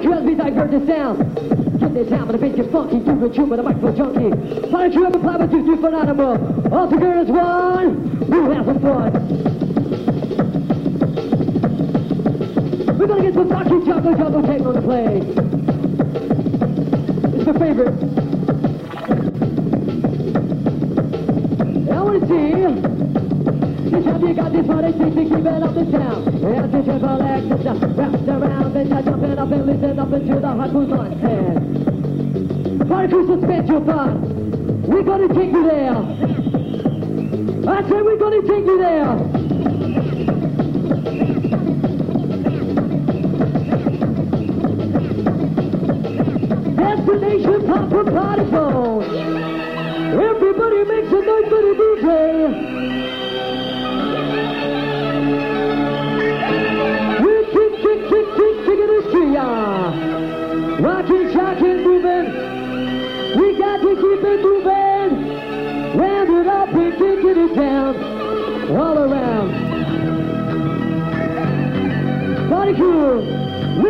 Crew as we divert the sound. Get this out, but the bass gets funky. Do the tune with a microphone junkie. Why don't you ever play with two different animal. All together as one. We'll have some fun. We're gonna get some funky jungle jungle techno the play. It's my favorite. I wanna see. This time you got this party to keep it up the sound. As the triple just wrapped around, then you're jumping up and listen up into the hot food on head. Party crew, suspend your thought. We're gonna take you there. I said we're gonna take you there. Destination Pop for Party Phone. Everybody makes a noise for the DJ.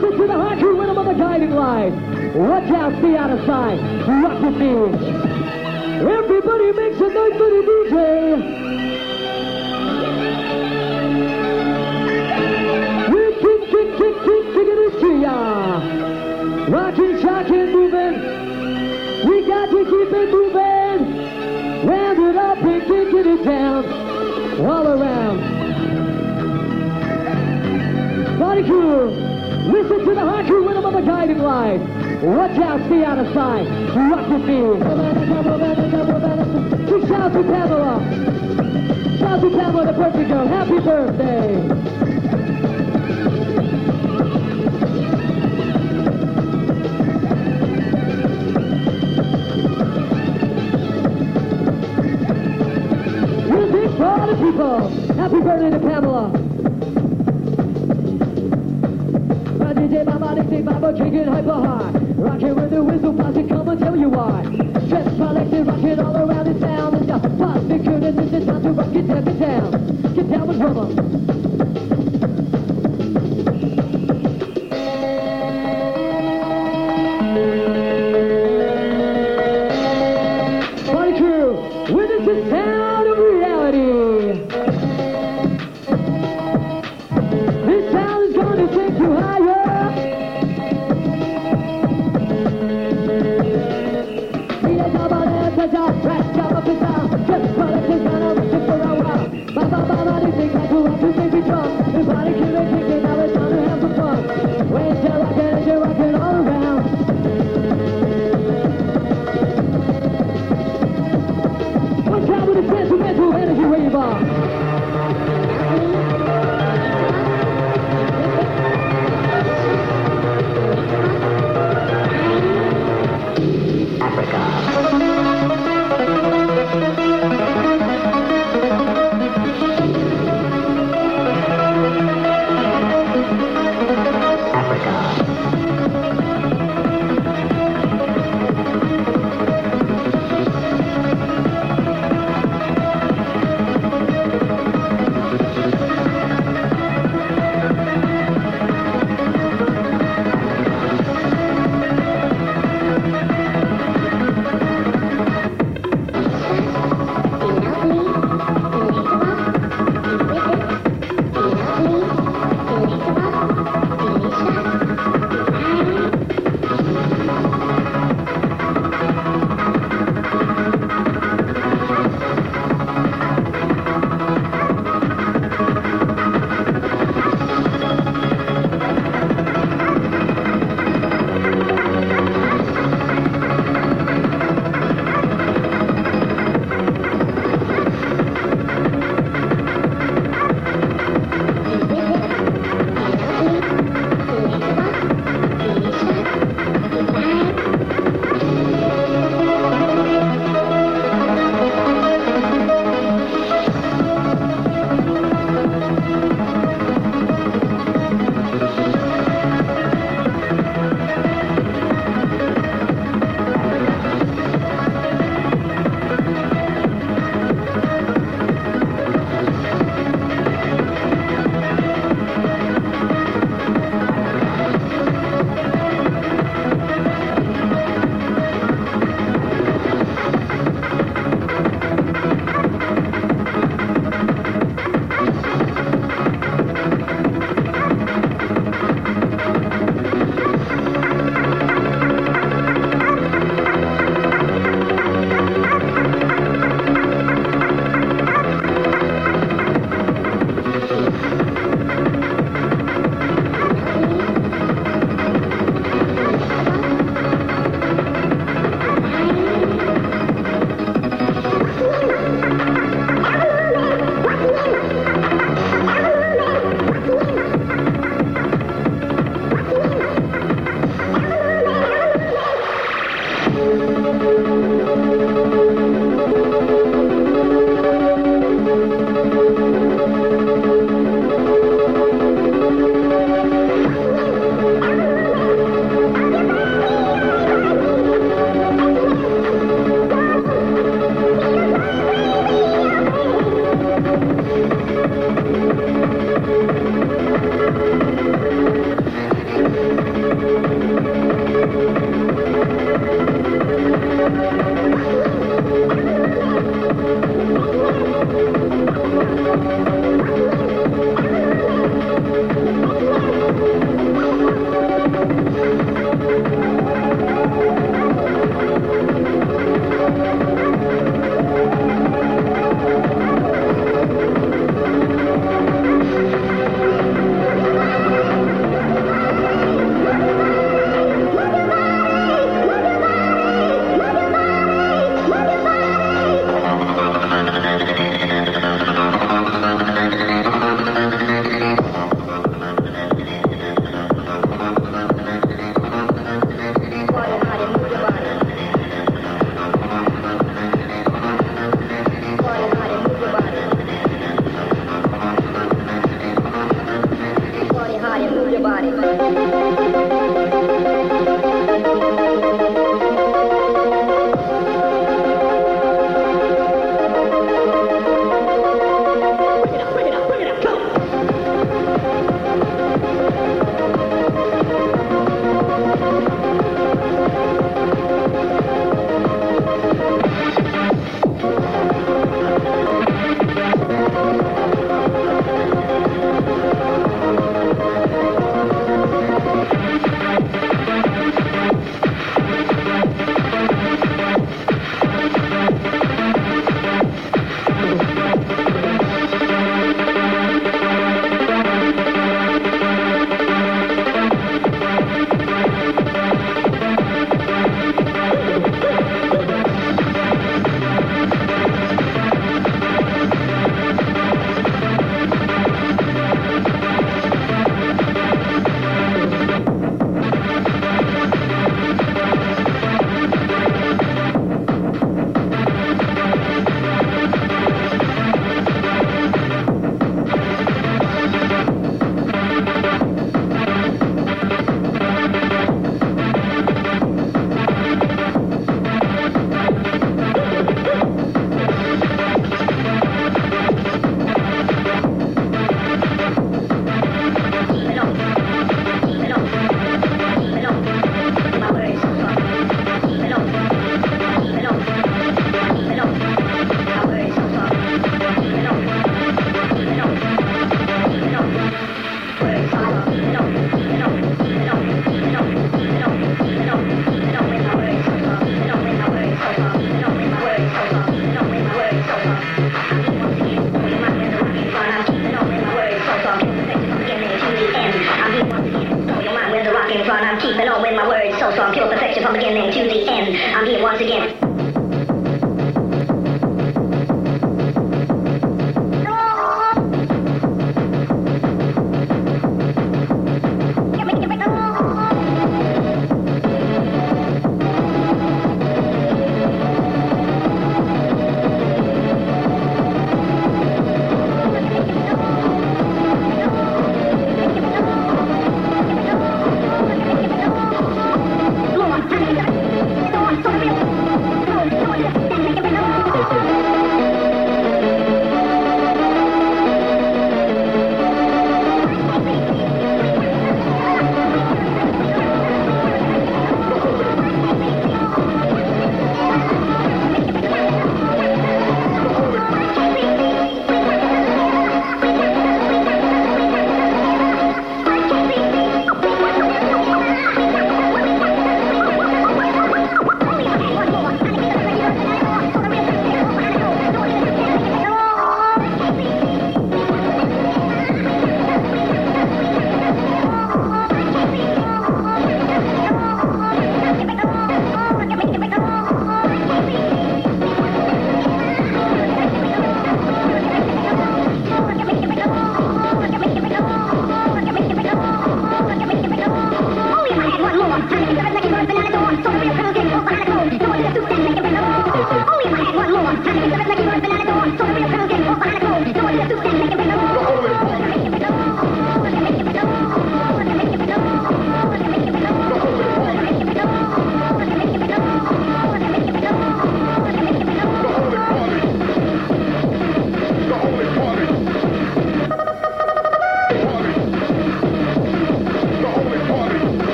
Listen to the hot crew rhythm of the guiding light. Watch out, stay out of sight. Rock with me. Everybody makes a for the DJ. We kick, kick, kick, kick, kicking it to ya. Rockin', shockin', moving. We got to keep it moving. Round it up and kicking it down. All around. To the hot crew rhythm of the guiding light. Watch out, stay out of sight. Rock with me. We shout to Pamela. Shout to Pamela, the birthday girl. Happy birthday. Happy birthday to Pamela. Say Mama, drinking hyper high. Rockin' with the whistle posse, come and tell you why. Dress collected, rockin' all around the sound. And the curtains, it's the time to rock it, tap it down. Get down with rhythm. Double S, the dot, rest down up and down. Just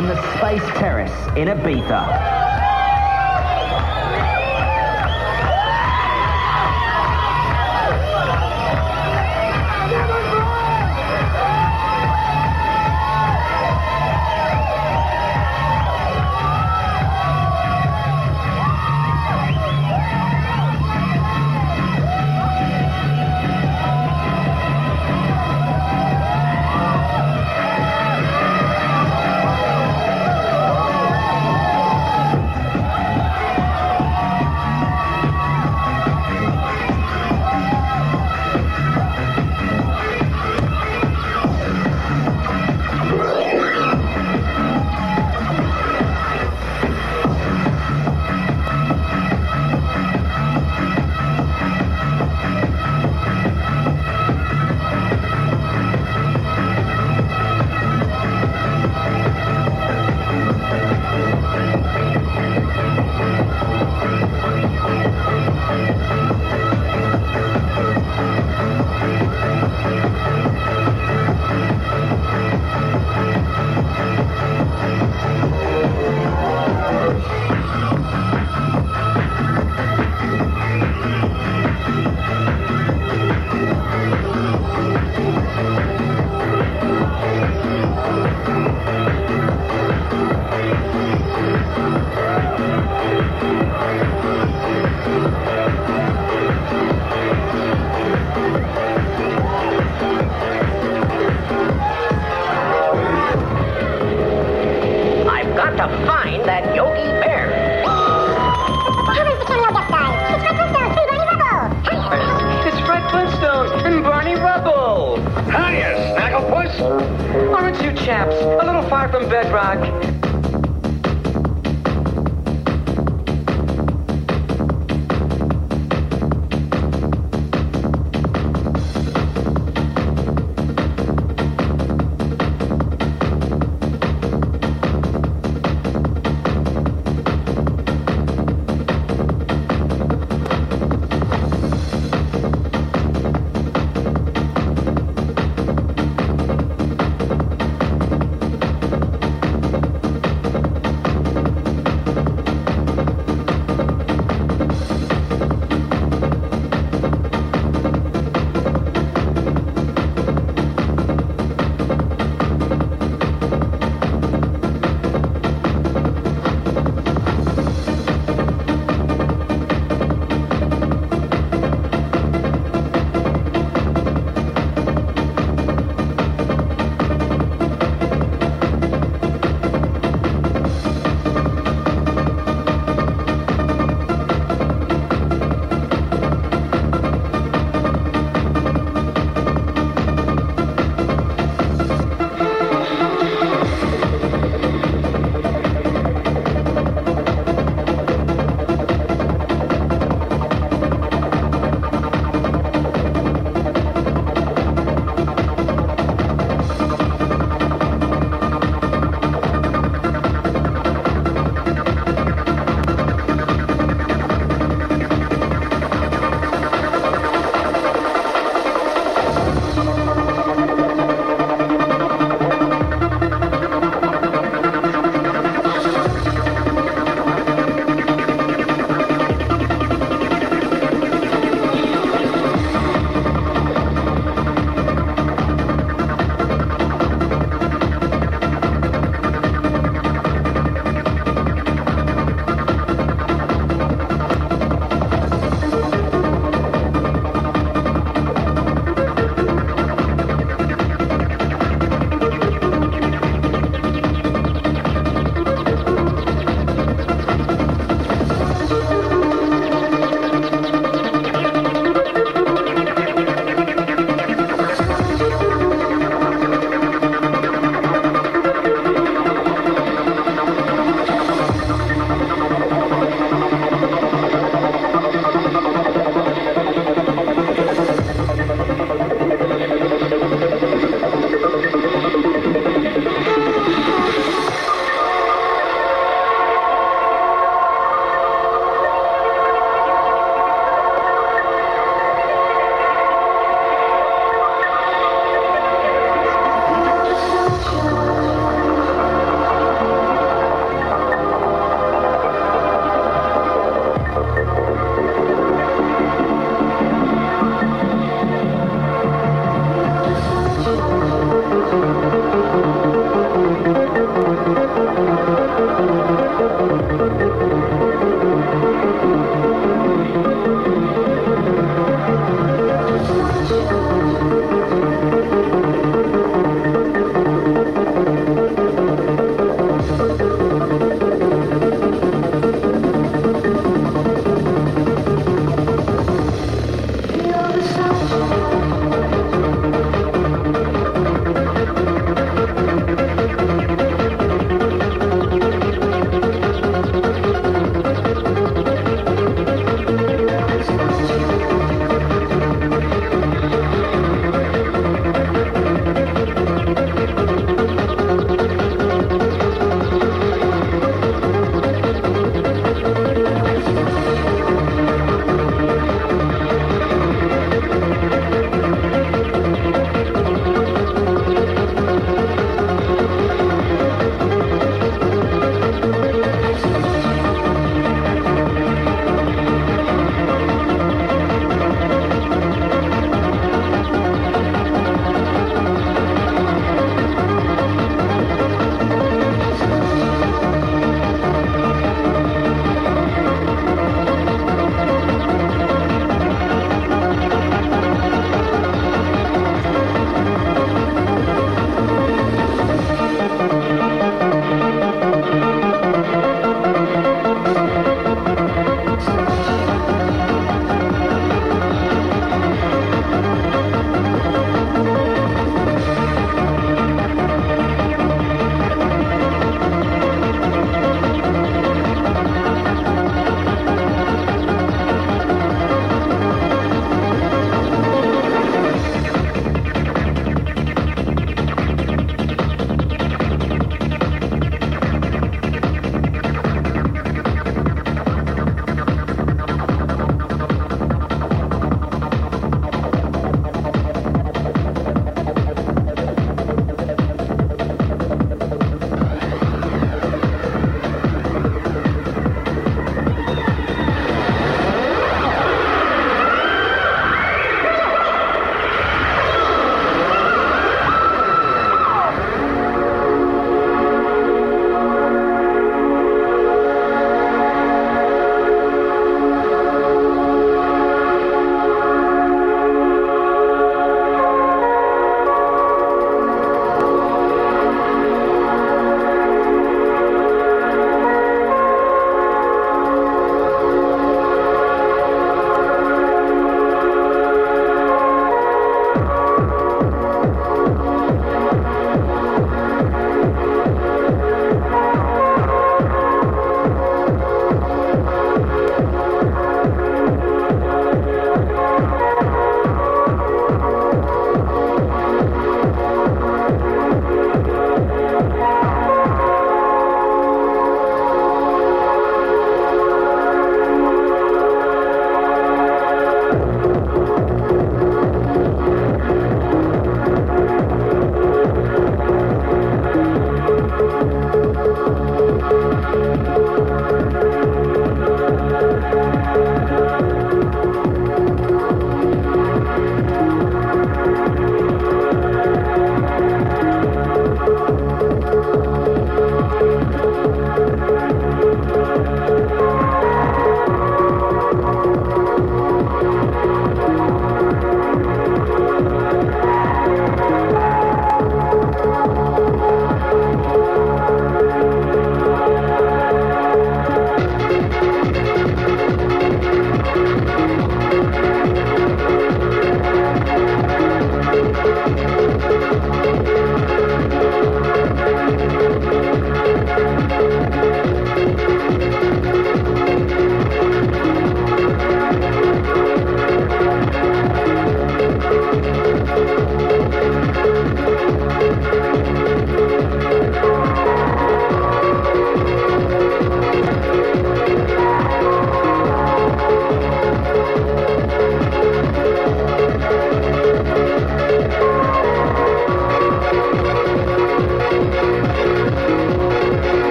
from the Space Terrace in Ibiza.